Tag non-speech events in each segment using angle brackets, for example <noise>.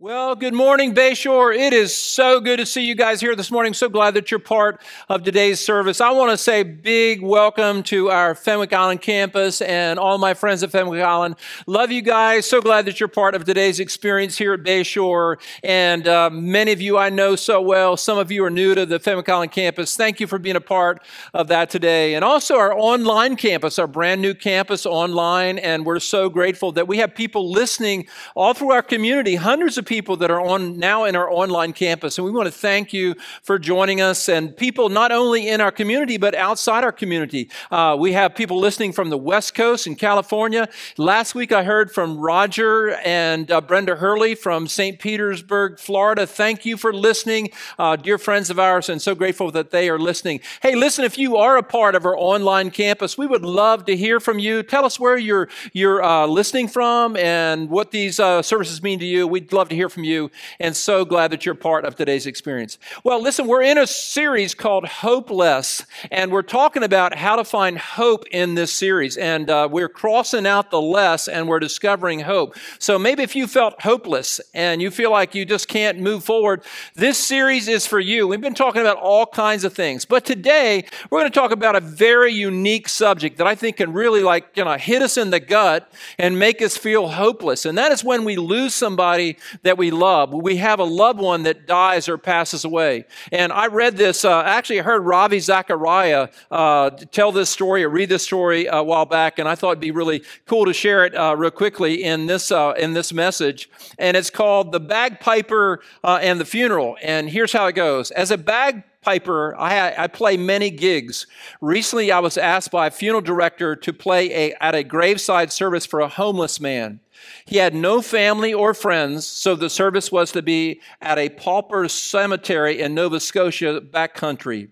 Well, good morning, Bayshore. It is so good to see you guys here this morning. So glad that you're part of today's service. I want to say big welcome to our Fenwick Island campus and all my friends at Fenwick Island. Love you guys. So glad that you're part of today's experience here at Bayshore. And uh, many of you I know so well. Some of you are new to the Fenwick Island campus. Thank you for being a part of that today. And also our online campus, our brand new campus online. And we're so grateful that we have people listening all through our community, hundreds of people that are on now in our online campus. And we want to thank you for joining us and people not only in our community, but outside our community. Uh, we have people listening from the West Coast in California. Last week I heard from Roger and uh, Brenda Hurley from St. Petersburg, Florida. Thank you for listening, uh, dear friends of ours, and so grateful that they are listening. Hey, listen, if you are a part of our online campus, we would love to hear from you. Tell us where you're, you're uh, listening from and what these uh, services mean to you. We'd love to hear from you, and so glad that you're part of today's experience. Well, listen, we're in a series called Hopeless, and we're talking about how to find hope in this series. And uh, we're crossing out the less and we're discovering hope. So maybe if you felt hopeless and you feel like you just can't move forward, this series is for you. We've been talking about all kinds of things, but today we're going to talk about a very unique subject that I think can really like, you know, hit us in the gut and make us feel hopeless. And that is when we lose somebody that we love. We have a loved one that dies or passes away. And I read this, uh, actually, I heard Ravi Zacharias uh, tell this story or read this story a while back, and I thought it'd be really cool to share it uh, real quickly in this, uh, in this message. And it's called The Bagpiper uh, and the Funeral. And here's how it goes As a bagpiper, I, I, play many gigs. Recently, I was asked by a funeral director to play a, at a graveside service for a homeless man. He had no family or friends, so the service was to be at a pauper cemetery in Nova Scotia backcountry.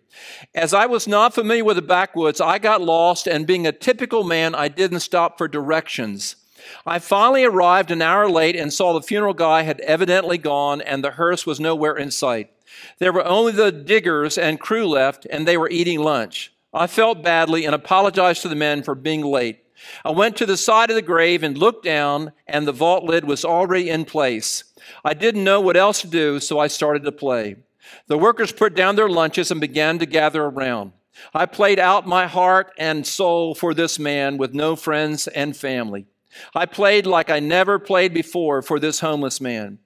As I was not familiar with the backwoods, I got lost, and being a typical man, I didn't stop for directions. I finally arrived an hour late and saw the funeral guy had evidently gone, and the hearse was nowhere in sight. There were only the diggers and crew left, and they were eating lunch. I felt badly and apologized to the men for being late. I went to the side of the grave and looked down, and the vault lid was already in place. I didn't know what else to do, so I started to play. The workers put down their lunches and began to gather around. I played out my heart and soul for this man with no friends and family. I played like I never played before for this homeless man.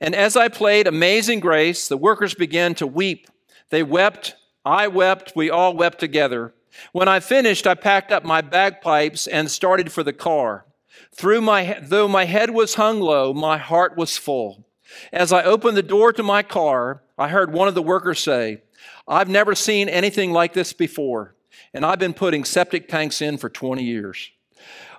And as I played Amazing Grace, the workers began to weep. They wept, I wept, we all wept together. When I finished, I packed up my bagpipes and started for the car. Through my, though my head was hung low, my heart was full. As I opened the door to my car, I heard one of the workers say, I've never seen anything like this before, and I've been putting septic tanks in for 20 years.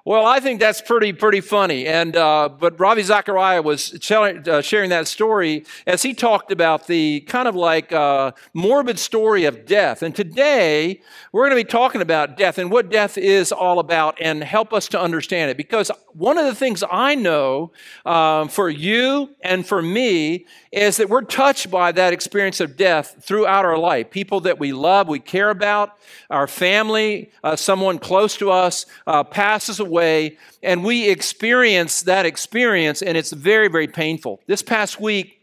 Well, I think that's pretty pretty funny. And uh, but Ravi Zacharias was telling, uh, sharing that story as he talked about the kind of like uh, morbid story of death. And today we're going to be talking about death and what death is all about, and help us to understand it. Because one of the things I know um, for you and for me is that we're touched by that experience of death throughout our life. People that we love, we care about, our family, uh, someone close to us uh, passes away, and we experience that experience, and it's very, very painful. This past week,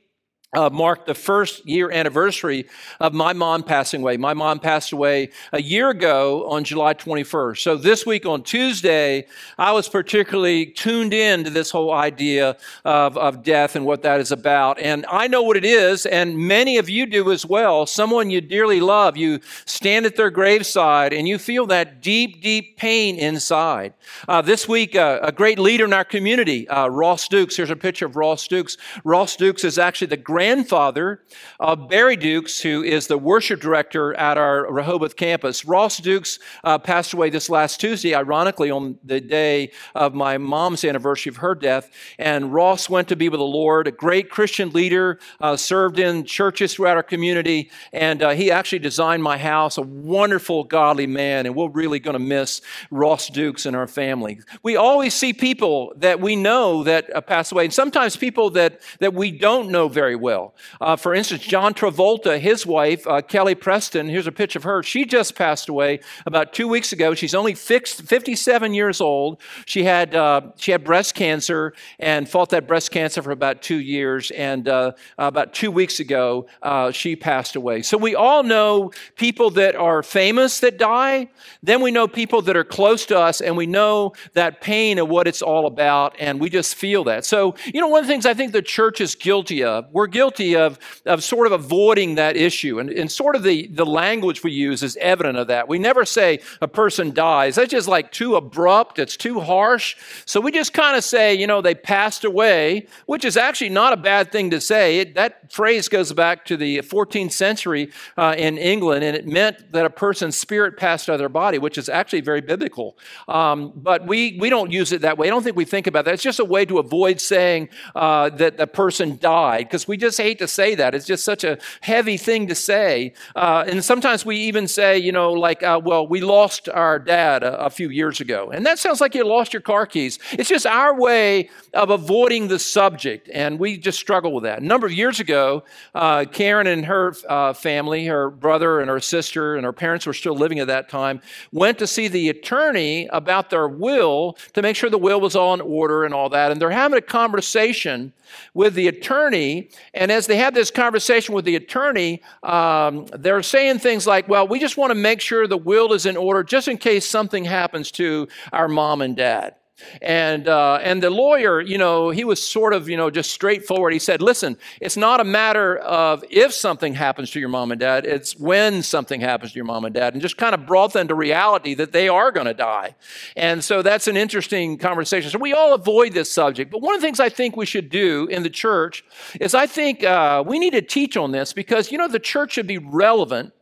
uh, marked the first year anniversary of my mom passing away. My mom passed away a year ago on July 21st. So this week on Tuesday, I was particularly tuned in to this whole idea of, of death and what that is about. And I know what it is, and many of you do as well. Someone you dearly love, you stand at their graveside and you feel that deep, deep pain inside. Uh, this week, uh, a great leader in our community, uh, Ross Dukes. Here's a picture of Ross Dukes. Ross Dukes is actually the grand grandfather of Barry Dukes, who is the worship director at our Rehoboth campus. Ross Dukes uh, passed away this last Tuesday, ironically, on the day of my mom's anniversary of her death. And Ross went to be with the Lord, a great Christian leader, uh, served in churches throughout our community, and uh, he actually designed my house, a wonderful, godly man. And we're really going to miss Ross Dukes and our family. We always see people that we know that uh, pass away, and sometimes people that, that we don't know very well well. Uh, for instance, John Travolta, his wife, uh, Kelly Preston, here's a picture of her. She just passed away about two weeks ago. She's only fixed, 57 years old. She had, uh, she had breast cancer and fought that breast cancer for about two years. And uh, about two weeks ago, uh, she passed away. So we all know people that are famous that die. Then we know people that are close to us, and we know that pain and what it's all about, and we just feel that. So, you know, one of the things I think the church is guilty of, we're guilty of, of sort of avoiding that issue. And, and sort of the, the language we use is evident of that. We never say a person dies. That's just like too abrupt, it's too harsh. So we just kind of say, you know, they passed away, which is actually not a bad thing to say. It, that phrase goes back to the 14th century uh, in England, and it meant that a person's spirit passed out of their body, which is actually very biblical. Um, but we, we don't use it that way. I don't think we think about that. It's just a way to avoid saying uh, that the person died, because we just hate to say that. It's just such a heavy thing to say. Uh, and sometimes we even say, you know, like, uh, well, we lost our dad a, a few years ago. And that sounds like you lost your car keys. It's just our way of avoiding the subject. And we just struggle with that. A number of years ago, uh, Karen and her uh, family, her brother and her sister, and her parents were still living at that time, went to see the attorney about their will to make sure the will was all in order and all that. And they're having a conversation with the attorney. And as they have this conversation with the attorney, um, they're saying things like, well, we just want to make sure the will is in order just in case something happens to our mom and dad. And, uh, and the lawyer, you know, he was sort of, you know, just straightforward. He said, listen, it's not a matter of if something happens to your mom and dad, it's when something happens to your mom and dad. And just kind of brought them to reality that they are going to die. And so that's an interesting conversation. So we all avoid this subject. But one of the things I think we should do in the church is I think uh, we need to teach on this because, you know, the church should be relevant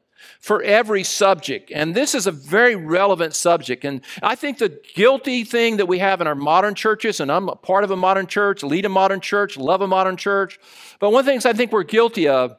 for every subject. And this is a very relevant subject. And I think the guilty thing that we have in our modern churches, and I'm a part of a modern church, lead a modern church, love a modern church, but one of the things I think we're guilty of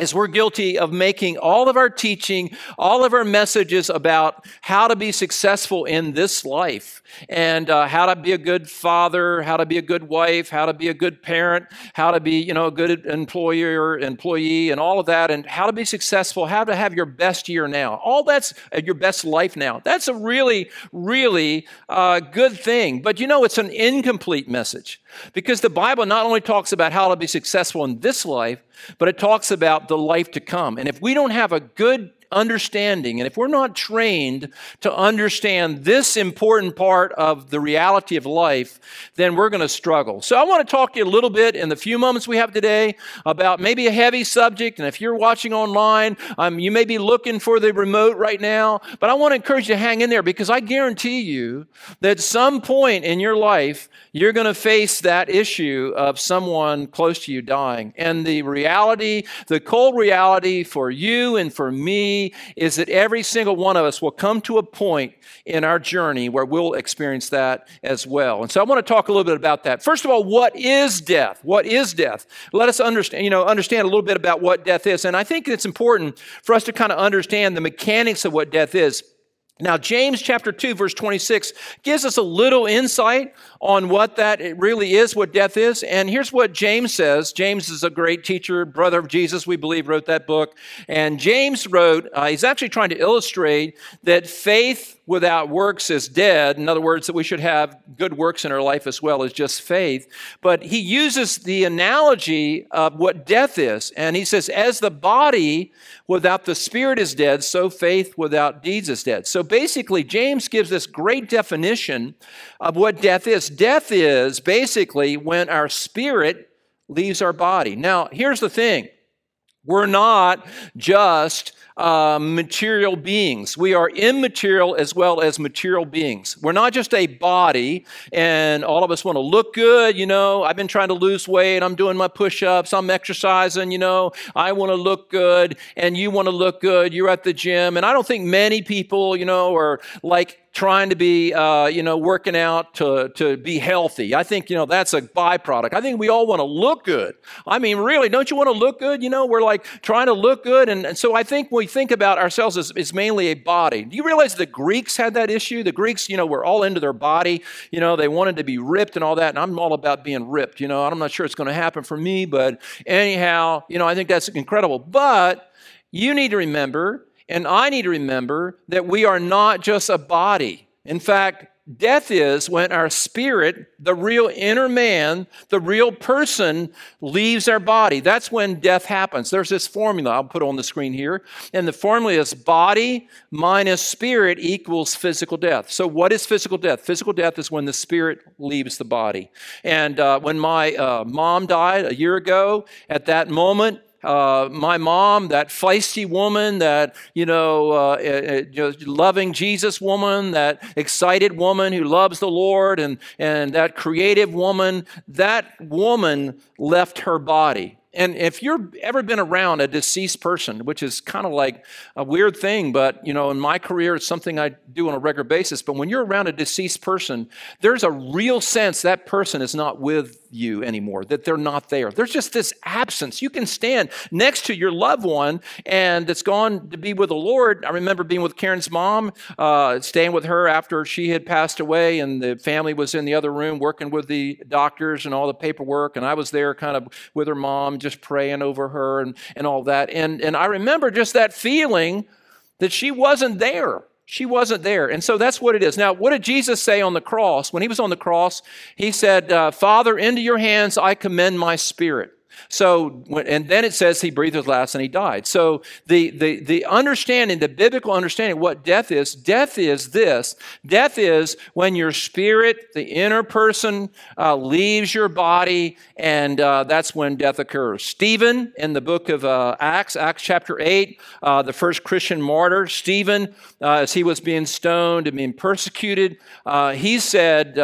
is we're guilty of making all of our teaching, all of our messages about how to be successful in this life and uh, how to be a good father, how to be a good wife, how to be a good parent, how to be, you know, a good employer, employee, and all of that, and how to be successful, how to have your best year now. All that's uh, your best life now. That's a really, really uh, good thing. But you know, it's an incomplete message because the Bible not only talks about how to be successful in this life, but it talks about the life to come. And if we don't have a good understanding, and if we're not trained to understand this important part of the reality of life, then we're going to struggle. So I want to talk to you a little bit in the few moments we have today about maybe a heavy subject. And if you're watching online, um, you may be looking for the remote right now, but I want to encourage you to hang in there because I guarantee you that at some point in your life, you're going to face that issue of someone close to you dying. And the reality, the cold reality for you and for me is that every single one of us will come to a point in our journey where we'll experience that as well. And so I want to talk a little bit about that. First of all, what is death? What is death? Let us understand, you know, understand a little bit about what death is. And I think it's important for us to kind of understand the mechanics of what death is. Now, James chapter 2, verse 26 gives us a little insight on what that really is, what death is. And here's what James says. James is a great teacher, brother of Jesus, we believe, wrote that book. And James wrote, uh, he's actually trying to illustrate that faith without works is dead. In other words, that we should have good works in our life as well as just faith. But he uses the analogy of what death is. And he says, as the body without the spirit is dead, so faith without deeds is dead. So basically, James gives this great definition of what death is. Death is basically when our spirit leaves our body. Now, here's the thing. We're not just uh, material beings. We are immaterial as well as material beings. We're not just a body, and all of us want to look good. You know, I've been trying to lose weight. I'm doing my push ups. I'm exercising. You know, I want to look good, and you want to look good. You're at the gym. And I don't think many people, you know, are like trying to be, uh, you know, working out to, to be healthy. I think, you know, that's a byproduct. I think we all want to look good. I mean, really, don't you want to look good? You know, we're like trying to look good. And, and so I think we think about ourselves as, as mainly a body. Do you realize the Greeks had that issue? The Greeks, you know, were all into their body. You know, they wanted to be ripped and all that. And I'm all about being ripped. You know, I'm not sure it's going to happen for me, but anyhow, you know, I think that's incredible. But you need to remember, and I need to remember, that we are not just a body. In fact, Death is when our spirit, the real inner man, the real person, leaves our body. That's when death happens. There's this formula I'll put on the screen here. And the formula is body minus spirit equals physical death. So, what is physical death? Physical death is when the spirit leaves the body. And uh, when my uh, mom died a year ago, at that moment, uh, my mom, that feisty woman, that, you know, uh, uh, loving Jesus woman, that excited woman who loves the Lord, and, and that creative woman, that woman left her body. And if you've ever been around a deceased person, which is kind of like a weird thing, but you know, in my career, it's something I do on a regular basis. But when you're around a deceased person, there's a real sense that person is not with you anymore, that they're not there. There's just this absence. You can stand next to your loved one and it's gone to be with the Lord. I remember being with Karen's mom, uh, staying with her after she had passed away, and the family was in the other room working with the doctors and all the paperwork. And I was there kind of with her mom, just praying over her and, and all that. And, and I remember just that feeling that she wasn't there. She wasn't there. And so that's what it is. Now, what did Jesus say on the cross? When he was on the cross, he said, uh, Father, into your hands I commend my spirit. So, and then it says he breathed his last and he died. So the, the, the understanding, the biblical understanding what death is, death is this. Death is when your spirit, the inner person, uh, leaves your body, and uh, that's when death occurs. Stephen, in the book of uh, Acts, Acts chapter 8, uh, the first Christian martyr, Stephen, uh, as he was being stoned and being persecuted, uh, he said,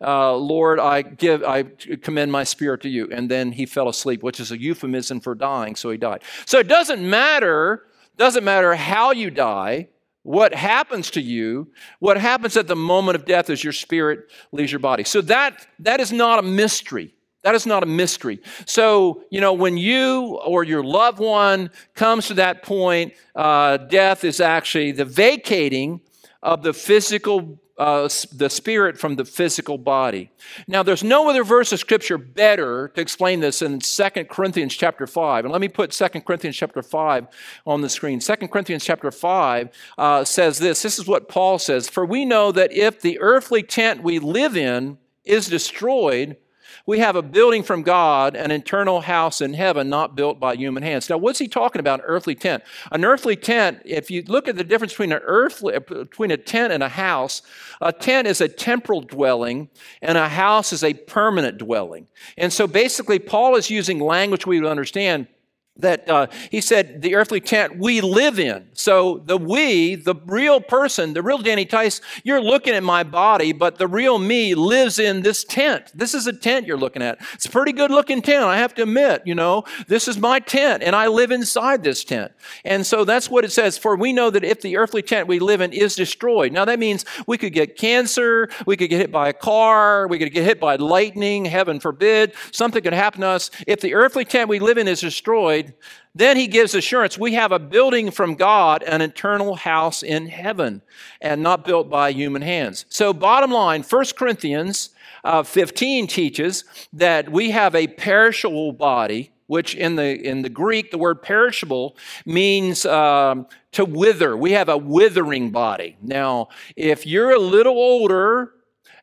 Lord, I give, I commend my spirit to you. And then he fell asleep asleep, which is a euphemism for dying, so he died. So it doesn't matter, doesn't matter how you die, what happens to you, what happens at the moment of death is your spirit leaves your body. So that that is not a mystery. That is not a mystery. So, you know, when you or your loved one comes to that point, uh, death is actually the vacating of the physical uh, the spirit from the physical body. Now, there's no other verse of scripture better to explain this than 2 Corinthians chapter 5. And let me put 2 Corinthians chapter 5 on the screen. 2 Corinthians chapter 5 uh, says this. This is what Paul says. For we know that if the earthly tent we live in is destroyed, we have a building from God, an eternal house in heaven, not built by human hands. Now, what's he talking about? An earthly tent. An earthly tent, if you look at the difference between an earthly, between a tent and a house, a tent is a temporal dwelling, and a house is a permanent dwelling. And so basically, Paul is using language we would understand that uh, he said the earthly tent we live in. So the we, the real person, the real Danny Tice, you're looking at my body, but the real me lives in this tent. This is a tent you're looking at. It's a pretty good looking tent, I have to admit. You know, this is my tent, and I live inside this tent. And so that's what it says. For we know that if the earthly tent we live in is destroyed, now that means we could get cancer, we could get hit by a car, we could get hit by lightning, heaven forbid, something could happen to us. If the earthly tent we live in is destroyed, then he gives assurance we have a building from God, an eternal house in heaven, and not built by human hands. So, bottom line, 1 Corinthians uh, 15 teaches that we have a perishable body, which in the, in the Greek, the word perishable means um, to wither. We have a withering body. Now, if you're a little older,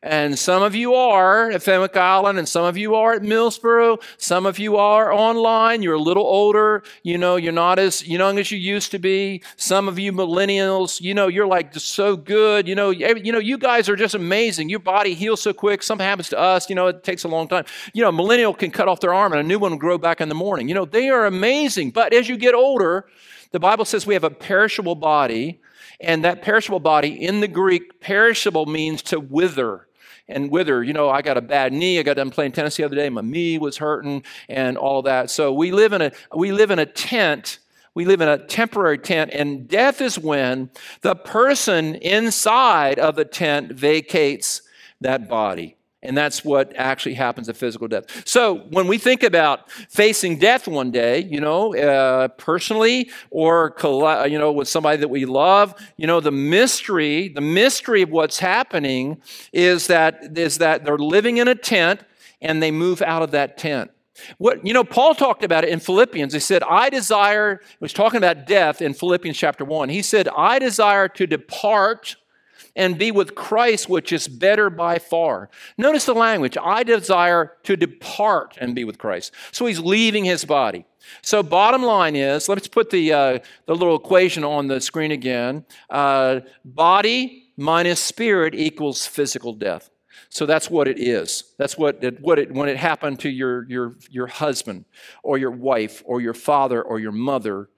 and some of you are at Fenwick Island, and some of you are at Millsboro. Some of you are online. You're a little older. You know, you're not as young as you used to be. Some of you millennials, you know, you're like just so good. You know, you know, you guys are just amazing. Your body heals so quick. Something happens to us. You know, it takes a long time. You know, a millennial can cut off their arm and a new one will grow back in the morning. You know, they are amazing. But as you get older, the Bible says we have a perishable body. And that perishable body in the Greek, perishable means to wither and wither. You know, I got a bad knee. I got done playing tennis the other day. My knee was hurting and all that. So we live in a we live in a tent. We live in a temporary tent, and death is when the person inside of the tent vacates that body. And that's what actually happens at physical death. So when we think about facing death one day, you know, uh, personally or, you know, with somebody that we love, you know, the mystery, the mystery of what's happening is that, is that they're living in a tent and they move out of that tent. What, you know, Paul talked about it in Philippians. He said, I desire, he was talking about death in Philippians chapter 1. He said, I desire to depart and be with Christ, which is better by far. Notice the language I desire to depart and be with Christ. So he's leaving his body. So, bottom line is let's put the, uh, the little equation on the screen again. Uh, body minus spirit equals physical death. So that's what it is. That's what it, what it when it happened to your, your, your husband or your wife or your father or your mother.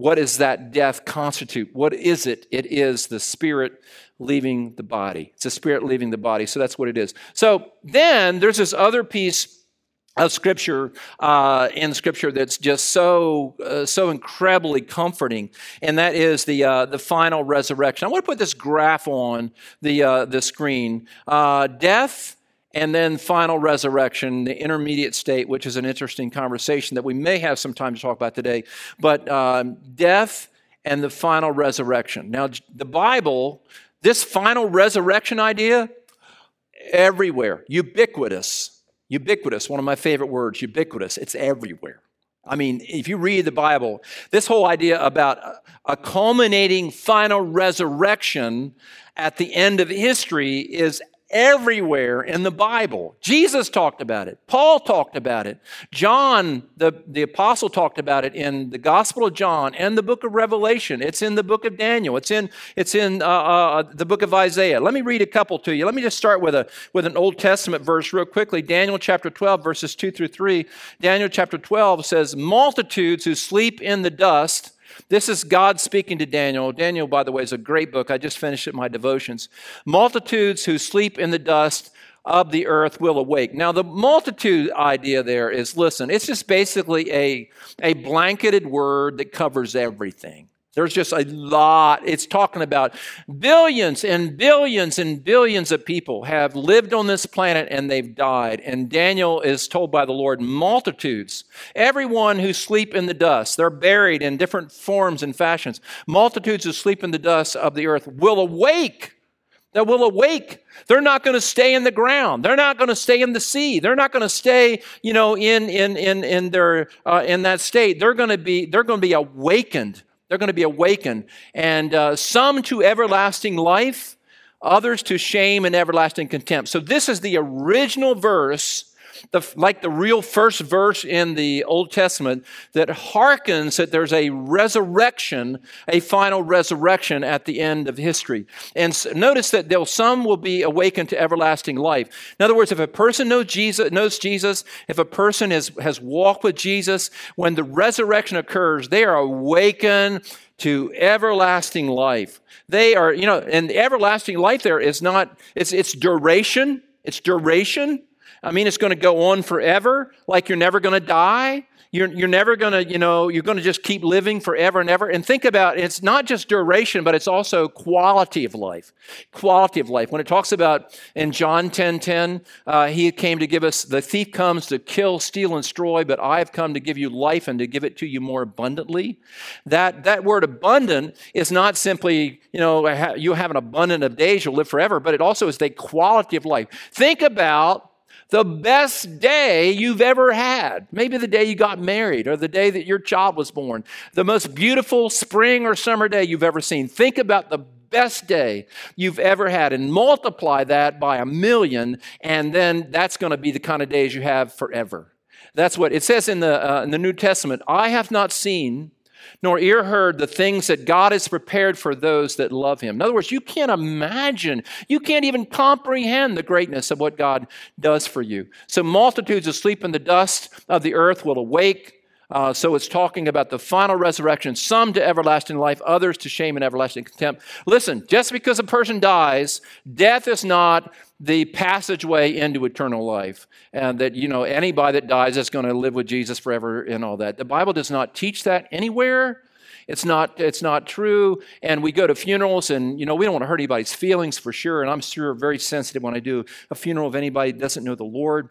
What does that death constitute? What is it? It is the spirit leaving the body. It's a spirit leaving the body. So that's what it is. So then there's this other piece of scripture uh, in scripture that's just so uh, so incredibly comforting and that is the uh, the final resurrection i want to put this graph on the uh, the screen uh, death and then final resurrection the intermediate state which is an interesting conversation that we may have some time to talk about today but um, death and the final resurrection now the bible this final resurrection idea, everywhere, ubiquitous. Ubiquitous, one of my favorite words, ubiquitous. It's everywhere. I mean, if you read the Bible, this whole idea about a culminating final resurrection at the end of history is everywhere in the Bible. Jesus talked about it. Paul talked about it. John, the, the apostle, talked about it in the Gospel of John and the book of Revelation. It's in the book of Daniel. It's in, it's in uh, uh, the book of Isaiah. Let me read a couple to you. Let me just start with, a, with an Old Testament verse real quickly. Daniel chapter 12, verses 2 through 3. Daniel chapter 12 says, Multitudes who sleep in the dust this is God speaking to Daniel. Daniel, by the way, is a great book. I just finished it my devotions. Multitudes who sleep in the dust of the earth will awake. Now, the multitude idea there is listen, it's just basically a, a blanketed word that covers everything. There's just a lot. It's talking about billions and billions and billions of people have lived on this planet and they've died. And Daniel is told by the Lord, multitudes, everyone who sleep in the dust, they're buried in different forms and fashions. Multitudes who sleep in the dust of the earth will awake. That will awake. They're not going to stay in the ground. They're not going to stay in the sea. They're not going to stay, you know, in in in in their uh, in that state. They're going to be they're going to be awakened they're going to be awakened. And uh, some to everlasting life, others to shame and everlasting contempt. So, this is the original verse the, like the real first verse in the Old Testament that harkens that there's a resurrection, a final resurrection at the end of history. And so notice that there some will be awakened to everlasting life. In other words, if a person knows Jesus, knows Jesus, if a person has, has walked with Jesus, when the resurrection occurs, they are awakened to everlasting life. They are, you know, and everlasting life there is not, it's, it's duration, it's duration, I mean, it's going to go on forever, like you're never going to die. You're, you're never going to, you know, you're going to just keep living forever and ever. And think about it's not just duration, but it's also quality of life. Quality of life. When it talks about in John 10 10, uh, he came to give us, the thief comes to kill, steal, and destroy, but I have come to give you life and to give it to you more abundantly. That, that word abundant is not simply, you know, you have an abundant of days, you'll live forever, but it also is the quality of life. Think about the best day you've ever had. Maybe the day you got married or the day that your child was born. The most beautiful spring or summer day you've ever seen. Think about the best day you've ever had and multiply that by a million, and then that's going to be the kind of days you have forever. That's what it says in the, uh, in the New Testament I have not seen nor ear heard the things that God has prepared for those that love him. In other words, you can't imagine, you can't even comprehend the greatness of what God does for you. So multitudes asleep in the dust of the earth will awake. Uh, so it's talking about the final resurrection, some to everlasting life, others to shame and everlasting contempt. Listen, just because a person dies, death is not the passageway into eternal life and that you know anybody that dies is going to live with jesus forever and all that the bible does not teach that anywhere It's not, it's not true. And we go to funerals and, you know, we don't want to hurt anybody's feelings for sure. And I'm sure very sensitive when I do a funeral of anybody that doesn't know the Lord.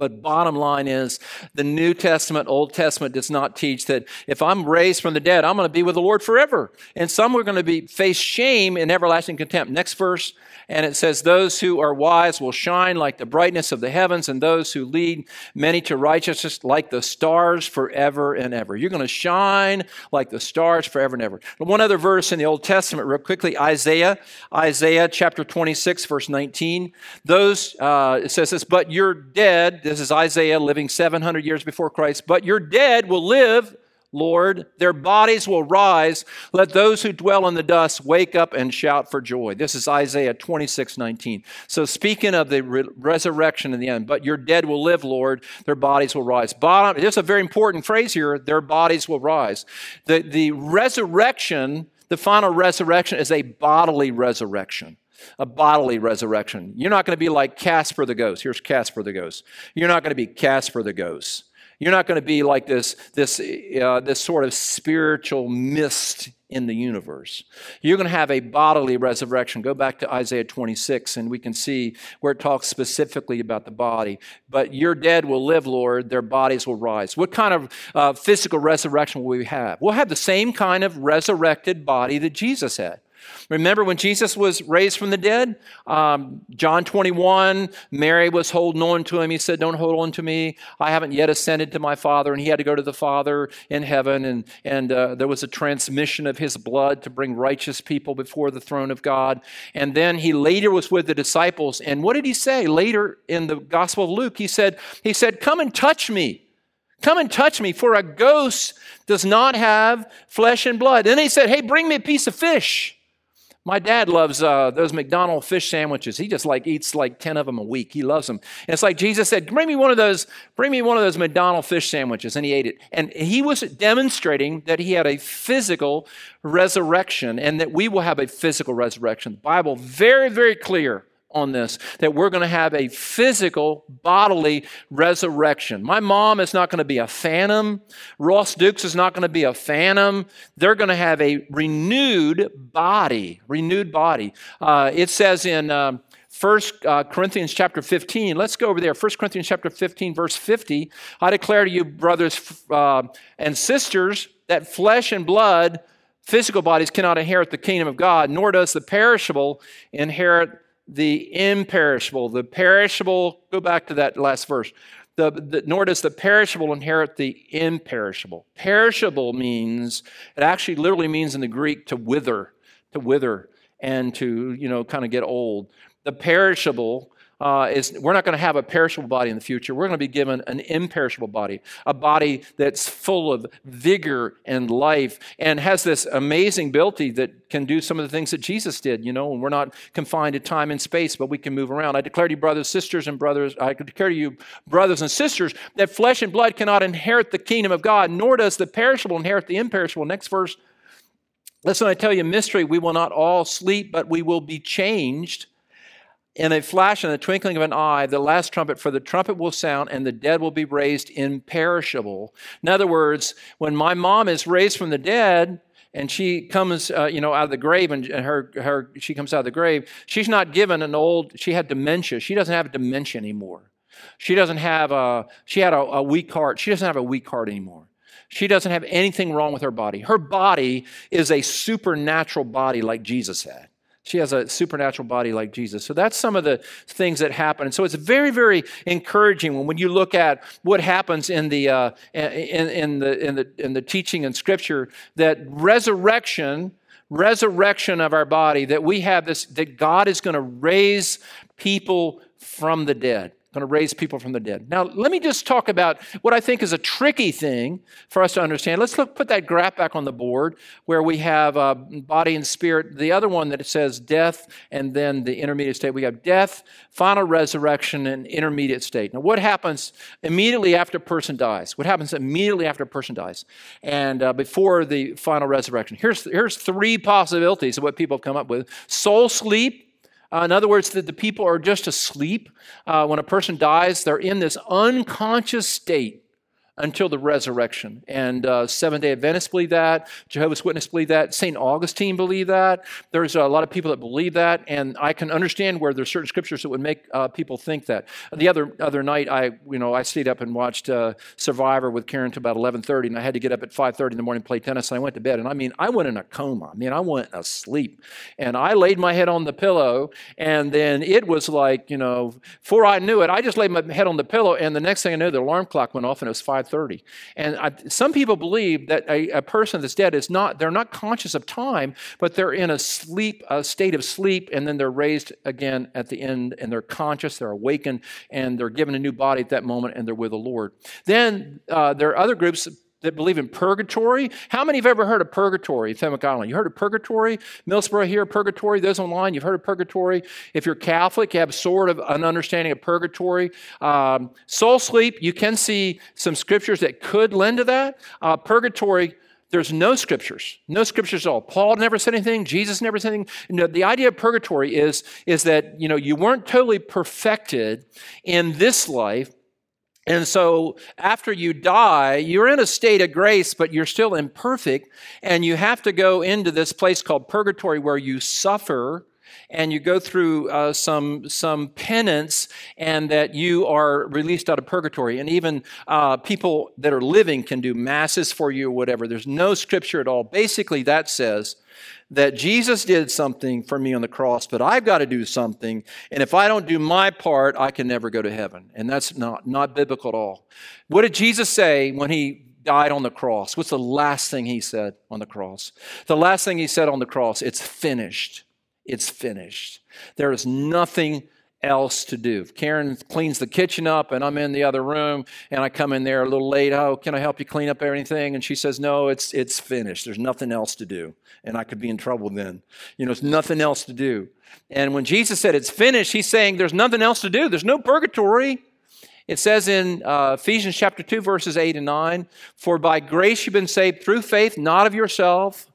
But bottom line is, the New Testament, Old Testament does not teach that if I'm raised from the dead, I'm going to be with the Lord forever. And some are going to be face shame and everlasting contempt. Next verse, and it says, Those who are wise will shine like the brightness of the heavens, and those who lead many to righteousness like the stars forever and ever. You're going to shine like the stars forever and ever. one other verse in the Old Testament, real quickly Isaiah, Isaiah chapter 26, verse 19. Those, uh, it says this, But you're dead. This is Isaiah living 700 years before Christ. But your dead will live Lord, their bodies will rise. Let those who dwell in the dust wake up and shout for joy. This is Isaiah 26, 19. So, speaking of the re- resurrection in the end, but your dead will live, Lord, their bodies will rise. Bottom, there's a very important phrase here their bodies will rise. The, the resurrection, the final resurrection, is a bodily resurrection a bodily resurrection. You're not going to be like Casper the ghost. Here's Casper the ghost. You're not going to be Casper the ghost. You're not going to be like this, this, uh, this sort of spiritual mist in the universe. You're going to have a bodily resurrection. Go back to Isaiah 26, and we can see where it talks specifically about the body. But your dead will live, Lord, their bodies will rise. What kind of uh, physical resurrection will we have? We'll have the same kind of resurrected body that Jesus had. Remember when Jesus was raised from the dead? Um, John 21, Mary was holding on to him. He said, Don't hold on to me. I haven't yet ascended to my Father. And he had to go to the Father in heaven. And, and uh, there was a transmission of his blood to bring righteous people before the throne of God. And then he later was with the disciples. And what did he say later in the Gospel of Luke? He said, he said Come and touch me. Come and touch me, for a ghost does not have flesh and blood. Then he said, Hey, bring me a piece of fish. My dad loves uh, those McDonald fish sandwiches. He just like eats like 10 of them a week. He loves them. And it's like Jesus said, bring me one of those, bring me one of those McDonald fish sandwiches. And he ate it. And he was demonstrating that he had a physical resurrection and that we will have a physical resurrection. The Bible very, very clear on this that we're going to have a physical bodily resurrection. My mom is not going to be a phantom. Ross Dukes is not going to be a phantom. They're going to have a renewed body, renewed body. Uh, it says in um, 1 uh, Corinthians chapter 15. Let's go over there. 1 Corinthians chapter 15, verse 50. I declare to you, brothers uh, and sisters, that flesh and blood, physical bodies, cannot inherit the kingdom of God, nor does the perishable inherit the imperishable. The perishable, go back to that last verse. The, the, nor does the perishable inherit the imperishable. Perishable means, it actually literally means in the Greek to wither, to wither and to, you know, kind of get old. The perishable uh, is we're not going to have a perishable body in the future. We're going to be given an imperishable body, a body that's full of vigor and life and has this amazing ability that can do some of the things that Jesus did, you know, and we're not confined to time and space, but we can move around. I declare to you, brothers, sisters, and brothers, I declare to you, brothers and sisters, that flesh and blood cannot inherit the kingdom of God, nor does the perishable inherit the imperishable. Next verse. Listen, I tell you a mystery. We will not all sleep, but we will be changed in a flash and the twinkling of an eye, the last trumpet, for the trumpet will sound and the dead will be raised imperishable. In other words, when my mom is raised from the dead, and she comes, uh, you know, out of the grave, and her, her, she comes out of the grave. She's not given an old. She had dementia. She doesn't have dementia anymore. She doesn't have a. She had a, a weak heart. She doesn't have a weak heart anymore. She doesn't have anything wrong with her body. Her body is a supernatural body like Jesus had. She has a supernatural body like Jesus. So that's some of the things that happen. And so it's very, very encouraging when, when you look at what happens in the, uh, in, in, the, in, the, in the teaching in Scripture that resurrection, resurrection of our body, that we have this, that God is going to raise people from the dead going to raise people from the dead. Now, let me just talk about what I think is a tricky thing for us to understand. Let's look, put that graph back on the board where we have uh, body and spirit. The other one that says death and then the intermediate state. We have death, final resurrection, and intermediate state. Now, what happens immediately after a person dies? What happens immediately after a person dies and uh, before the final resurrection? Here's, here's three possibilities of what people have come up with soul sleep uh, in other words, that the people are just asleep. Uh, when a person dies, they're in this unconscious state, until the resurrection. And uh, Seventh day Adventists believe that. Jehovah's Witnesses believe that. St. Augustine believe that. There's a lot of people that believe that. And I can understand where there's certain scriptures that would make uh, people think that. The other, other night, I, you know, I stayed up and watched uh, Survivor with Karen until about 11.30, and I had to get up at 5.30 in the morning to play tennis, and I went to bed. And I mean, I went in a coma. I mean, I went asleep. And I laid my head on the pillow, and then it was like, you know, before I knew it, I just laid my head on the pillow, and the next thing I knew, the alarm clock went off, and it was 5:30. And I, some people believe that a, a, person that's dead is not; they're not conscious of time, but they're in a sleep, a state of sleep, and then they're raised again at the end, and they're conscious, they're awakened, and they're given a new body at that moment, and they're with the Lord. Then uh, there are other groups that believe in purgatory. How many have ever heard of purgatory, Fenwick Island? You heard of purgatory? Millsboro here, purgatory. Those online, you've heard of purgatory. If you're Catholic, you have sort of an understanding of purgatory. Um, soul sleep, you can see some scriptures that could lend to that. Uh, purgatory, there's no scriptures, no scriptures at all. Paul never said anything. Jesus never said anything. You know, the idea of purgatory is, is that you know you weren't totally perfected in this life, and so after you die, you're in a state of grace, but you're still imperfect. And you have to go into this place called purgatory where you suffer and you go through uh, some, some penance and that you are released out of purgatory. And even uh, people that are living can do masses for you or whatever. There's no scripture at all. Basically, that says that Jesus did something for me on the cross, but I've got to do something. And if I don't do my part, I can never go to heaven. And that's not, not biblical at all. What did Jesus say when he died on the cross? What's the last thing he said on the cross? The last thing he said on the cross, it's finished. It's finished. There is nothing else to do. Karen cleans the kitchen up and I'm in the other room and I come in there a little late. Oh, can I help you clean up everything? And she says, No, it's it's finished. There's nothing else to do. And I could be in trouble then. You know, it's nothing else to do. And when Jesus said it's finished, he's saying there's nothing else to do. There's no purgatory. It says in uh, Ephesians chapter 2, verses 8 and 9, For by grace you've been saved through faith, not of yourself,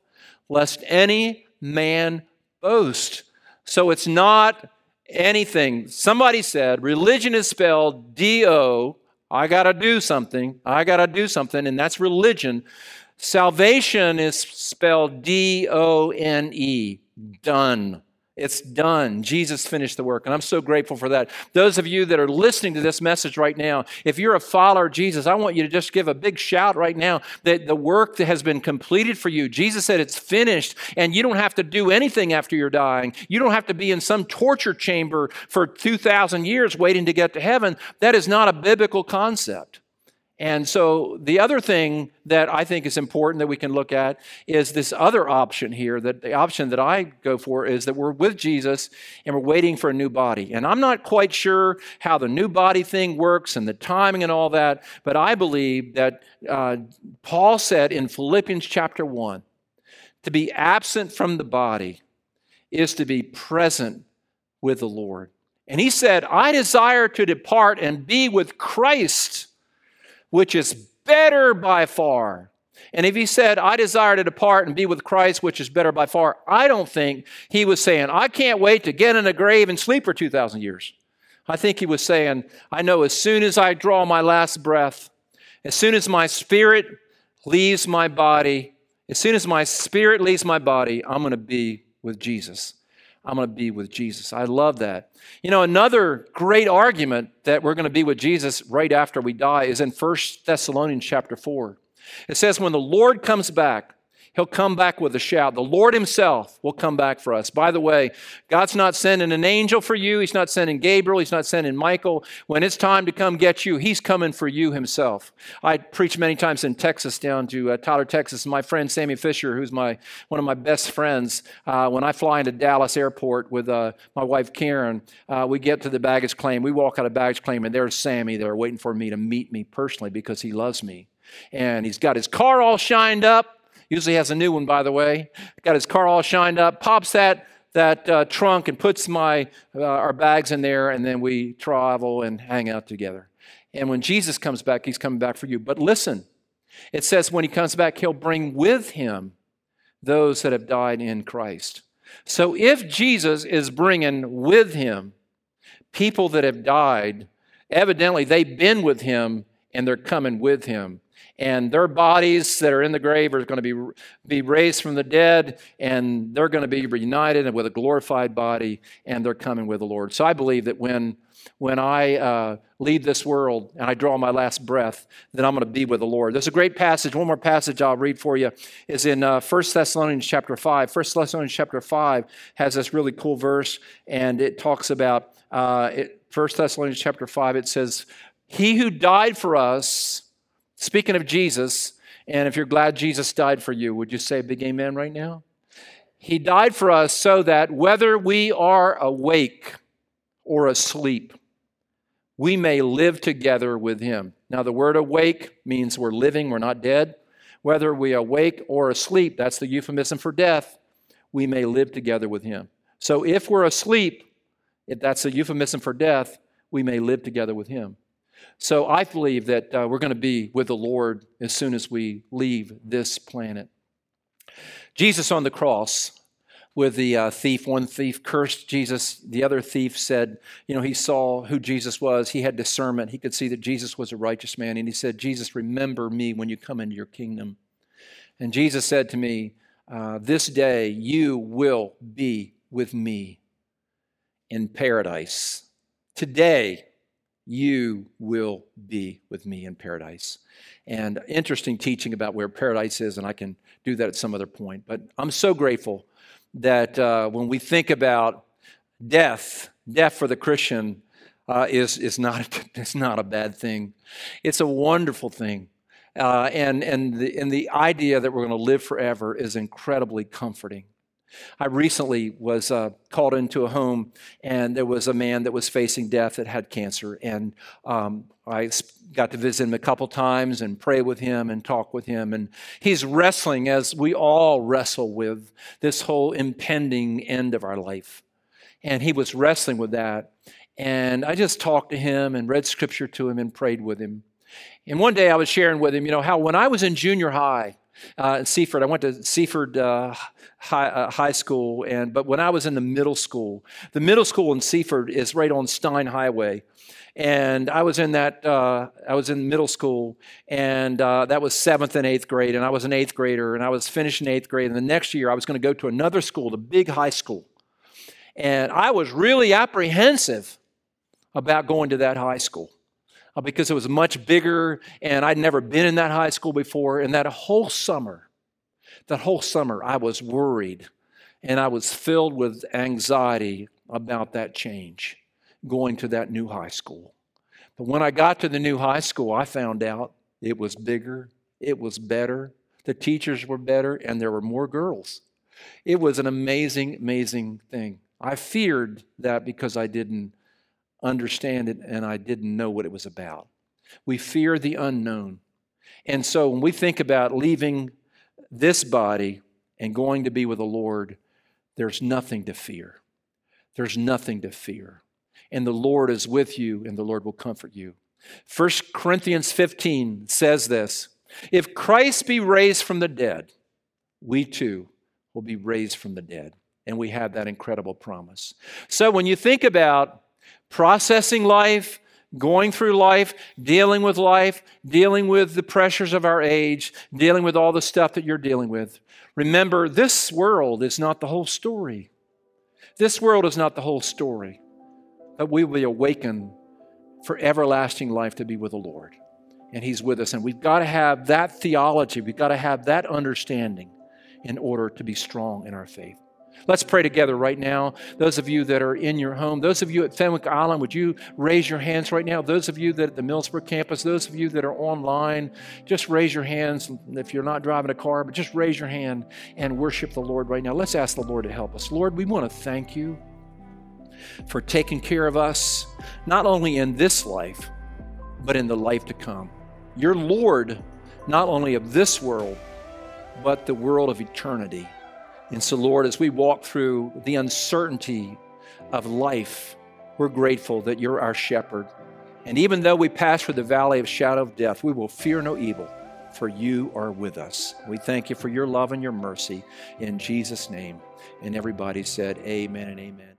lest any man boast. So it's not anything. Somebody said religion is spelled D O. I got to do something. I got to do something, and that's religion. Salvation is spelled D O N E, done. It's done. Jesus finished the work. And I'm so grateful for that. Those of you that are listening to this message right now, if you're a follower of Jesus, I want you to just give a big shout right now that the work that has been completed for you, Jesus said it's finished, and you don't have to do anything after you're dying. You don't have to be in some torture chamber for 2,000 years waiting to get to heaven. That is not a biblical concept. And so the other thing that I think is important that we can look at is this other option here that the option that I go for is that we're with Jesus and we're waiting for a new body. And I'm not quite sure how the new body thing works and the timing and all that, but I believe that uh, Paul said in Philippians chapter 1 to be absent from the body is to be present with the Lord. And he said, I desire to depart and be with Christ which is better by far. And if he said, I desire to depart and be with Christ, which is better by far, I don't think he was saying, I can't wait to get in a grave and sleep for 2,000 years. I think he was saying, I know as soon as I draw my last breath, as soon as my spirit leaves my body, as soon as my spirit leaves my body, I'm going to be with Jesus. I'm going to be with Jesus. I love that. You know, another great argument that we're going to be with Jesus right after we die is in 1 Thessalonians chapter 4. It says, When the Lord comes back, He'll come back with a shout. The Lord Himself will come back for us. By the way, God's not sending an angel for you. He's not sending Gabriel. He's not sending Michael. When it's time to come get you, He's coming for you Himself. I preached many times in Texas, down to uh, Tyler, Texas. My friend Sammy Fisher, who's my one of my best friends, uh, when I fly into Dallas Airport with uh, my wife Karen, uh, we get to the baggage claim. We walk out of baggage claim, and there's Sammy there waiting for me to meet me personally because he loves me. And he's got his car all shined up. Usually has a new one, by the way. Got his car all shined up, pops that, that uh, trunk and puts my, uh, our bags in there, and then we travel and hang out together. And when Jesus comes back, he's coming back for you. But listen, it says when he comes back, he'll bring with him those that have died in Christ. So if Jesus is bringing with him people that have died, evidently they've been with him and they're coming with him. And their bodies that are in the grave are going to be, be raised from the dead, and they're going to be reunited with a glorified body, and they're coming with the Lord. So I believe that when when I uh, leave this world and I draw my last breath, then I'm going to be with the Lord. There's a great passage. One more passage I'll read for you is in uh, 1 Thessalonians chapter 5. 1 Thessalonians chapter 5 has this really cool verse, and it talks about, uh, it, 1 Thessalonians chapter 5, it says, He who died for us, speaking of Jesus, and if you're glad Jesus died for you, would you say a big amen right now? He died for us so that whether we are awake, or asleep, we may live together with him. Now, the word awake means we're living, we're not dead. Whether we awake or asleep, that's the euphemism for death, we may live together with him. So if we're asleep, if that's a euphemism for death, we may live together with him. So I believe that uh, we're going to be with the Lord as soon as we leave this planet. Jesus on the cross with the uh, thief. One thief cursed Jesus. The other thief said, you know, he saw who Jesus was. He had discernment. He could see that Jesus was a righteous man. And he said, Jesus, remember me when you come into your kingdom. And Jesus said to me, uh, This day you will be with me in paradise. Today you will be with me in paradise. And interesting teaching about where paradise is, and I can do that at some other point. But I'm so grateful that uh, when we think about death, death for the Christian uh, is, is not, <laughs> it's not a bad thing. It's a wonderful thing. Uh, and, and, the, and the idea that we're going to live forever is incredibly comforting. I recently was uh, called into a home, and there was a man that was facing death that had cancer. And um, I got to visit him a couple times and pray with him and talk with him. And he's wrestling, as we all wrestle with, this whole impending end of our life. And he was wrestling with that. And I just talked to him and read scripture to him and prayed with him. And one day I was sharing with him, you know, how when I was in junior high, uh, in Seaford. I went to Seaford uh, high, uh, high, School, and but when I was in the middle school, the middle school in Seaford is right on Stein Highway, and I was in that. Uh, I was in middle school, and uh, that was seventh and eighth grade, and I was an eighth grader, and I was finishing eighth grade, and the next year I was going to go to another school, the big high school, and I was really apprehensive about going to that high school. Uh, because it was much bigger and I'd never been in that high school before. And that whole summer, that whole summer, I was worried and I was filled with anxiety about that change, going to that new high school. But when I got to the new high school, I found out it was bigger, it was better, the teachers were better, and there were more girls. It was an amazing, amazing thing. I feared that because I didn't understand it and I didn't know what it was about. We fear the unknown. And so when we think about leaving this body and going to be with the Lord, there's nothing to fear. There's nothing to fear. And the Lord is with you and the Lord will comfort you. 1 Corinthians 15 says this If Christ be raised from the dead, we too will be raised from the dead. And we have that incredible promise. So when you think about processing life, going through life, dealing with life, dealing with the pressures of our age, dealing with all the stuff that you're dealing with. Remember, this world is not the whole story. This world is not the whole story. But we will be awakened for everlasting life to be with the Lord. And He's with us. And we've got to have that theology, we've got to have that understanding in order to be strong in our faith. Let's pray together right now. Those of you that are in your home, those of you at Fenwick Island, would you raise your hands right now? Those of you that at the Millsboro campus, those of you that are online, just raise your hands. If you're not driving a car, but just raise your hand and worship the Lord right now. Let's ask the Lord to help us. Lord, we want to thank you for taking care of us, not only in this life, but in the life to come. You're Lord, not only of this world, but the world of eternity. And so, Lord, as we walk through the uncertainty of life, we're grateful that you're our shepherd. And even though we pass through the valley of shadow of death, we will fear no evil, for you are with us. We thank you for your love and your mercy in Jesus' name. And everybody said, Amen and amen.